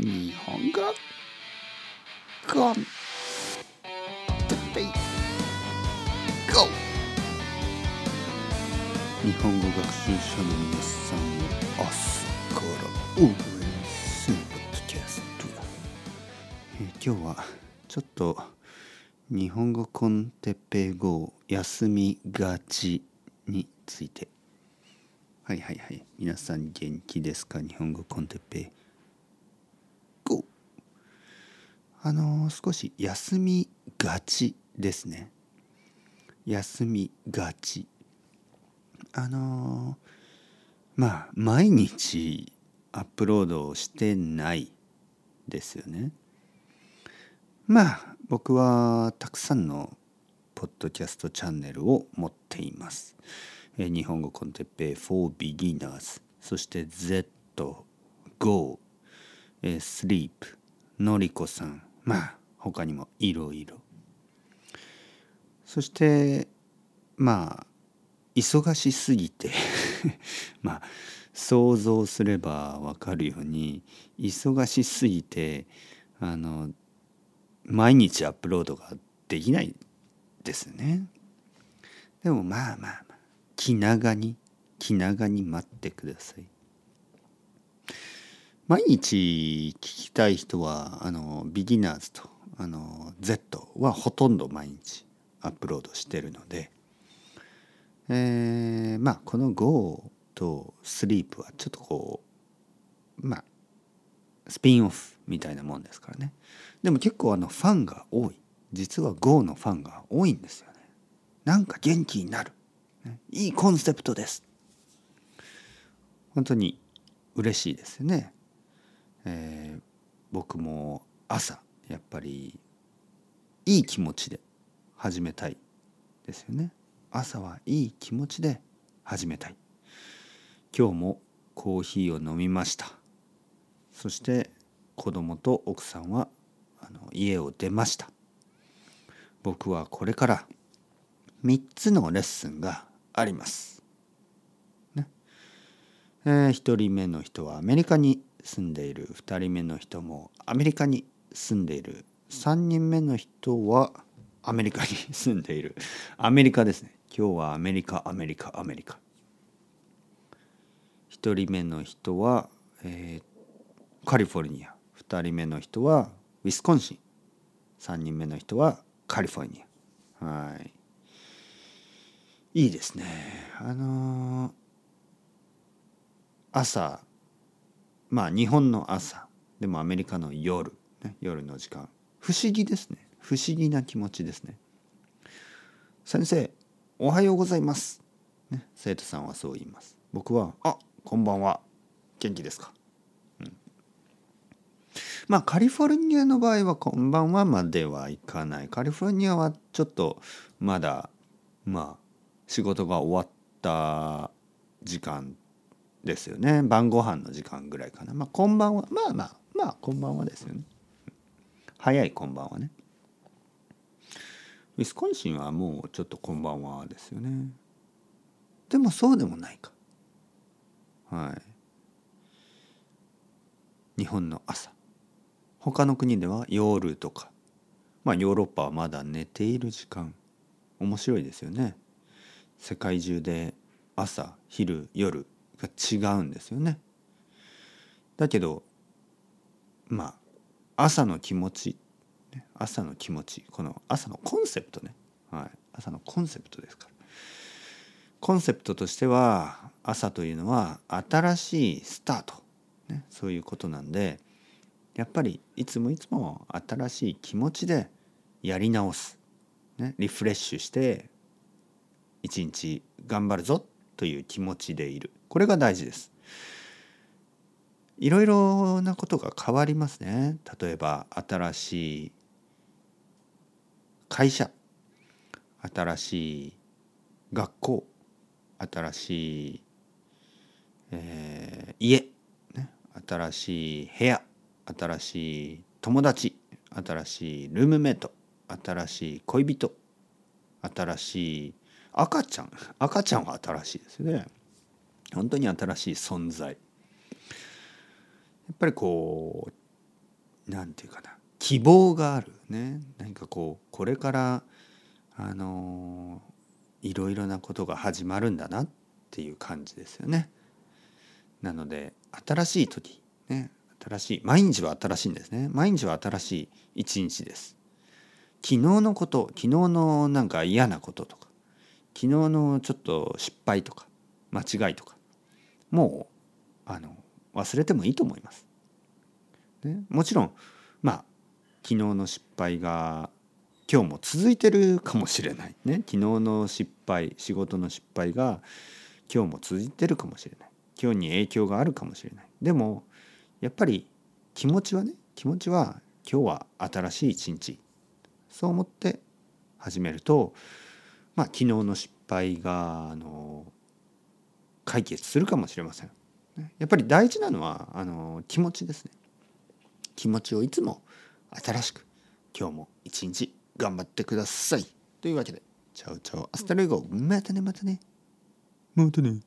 日本語コンテッペイ GO! 日本語学習者の皆さんを朝から応援するポッドキャスト、えー今日はちょっと日本語コンテッペイ GO 休みがちについて。はいはいはい。皆さん元気ですか？日本語コンテッペイ GO! あの少し休みがちですね。休みがち。あのまあ毎日アップロードをしてないですよね。まあ僕はたくさんのポッドキャストチャンネルを持っています。え日本語コンテッペイ for beginners そして Z、Go、えー Sleep、のりこさん。まあ他にもいろいろそしてまあ忙しすぎて まあ想像すればわかるように忙しすぎてあの毎日アップロードができないですね。でもまあまあ気長に気長に待ってください。毎日聞きたい人はあのビギナーズとあの Z はほとんど毎日アップロードしてるので、えーまあこの Go と Sleep はちょっとこうまあスピンオフみたいなもんですからね。でも結構あのファンが多い。実は GO のファンが多いんですよね。なんか元気になる、いいコンセプトです。本当に嬉しいですよね、えー僕も朝やっぱりいい気持ちで始めたいですよね。朝はいい気持ちで始めたい。今日もコーヒーを飲みました。そして子供と奥さんはあの家を出ました。僕はこれから3つのレッスンがあります。ね。えー、1人目の人はアメリカに住んでいる2人目の人もアメリカに住んでいる3人目の人はアメリカに住んでいるアメリカですね。今日はアメリカアメリカアメリカ。1人目の人は、えーカリフォルニア。2人目の人はウィスコンシン。3人目の人はカリフォルニア。はい。いいですね。あのー朝まあ日本の朝でもアメリカの夜、ね、夜の時間。不思議ですね。不思議な気持ちですね。先生おはようございます、ね、生徒さんはそう言います。僕はあこんばんは。元気ですか？うん。まあカリフォルニアの場合はこんばんはまではいかない。カリフォルニアはちょっとまだまあ仕事が終わった時間ですよね。晩ご飯の時間ぐらいかな。まあこんばんはまあまあまあこんばんはですよね。早いこんばんはね。ウィスコンシンはもうちょっとこんばんはですよね。でもそうでもないか。はい。日本の朝。他の国では夜とか。まあヨーロッパはまだ寝ている時間。面白いですよね。世界中で朝昼夜。が違うんですよね。だけどまあ朝の気持ち朝の気持ちこの朝のコンセプトね、はい、朝のコンセプトですから。コンセプトとしては朝というのは新しいスタート、ね、そういうことなんでやっぱりいつもいつも新しい気持ちでやり直す、ね、リフレッシュして一日頑張るぞという気持ちでいる。これが大事です。いろいろなことが変わりますね。例えば新しい会社新しい学校新しい、えー家、ね、新しい部屋新しい友達新しいルームメイト新しい恋人新しい赤ちゃん赤ちゃんは新しいですよね。本当に新しい存在。やっぱりこう何て言うかな。希望があるね。何かこうこれからあのいろいろなことが始まるんだなっていう感じですよね。なので新しい時ね。新しい毎日は新しいんですね。毎日は新しい一日です。昨日のこと昨日のなんか嫌なこととか昨日のちょっと失敗とか間違いとかもうあの忘れてもいいと思います。ね、もちろんまあ昨日の失敗が今日も続いてるかもしれない。ね。昨日の失敗仕事の失敗が今日も続いてるかもしれない。今日に影響があるかもしれない。でもやっぱり気持ちはね気持ちは今日は新しい一日。そう思って始めるとまあ昨日の失敗があの解決するかもしれません。やっぱり大事なのはあの気持ちですね。気持ちをいつも新しく今日も一日頑張ってください。というわけで、チャウチャウアスタレゴ、またねまたねまたね。またね。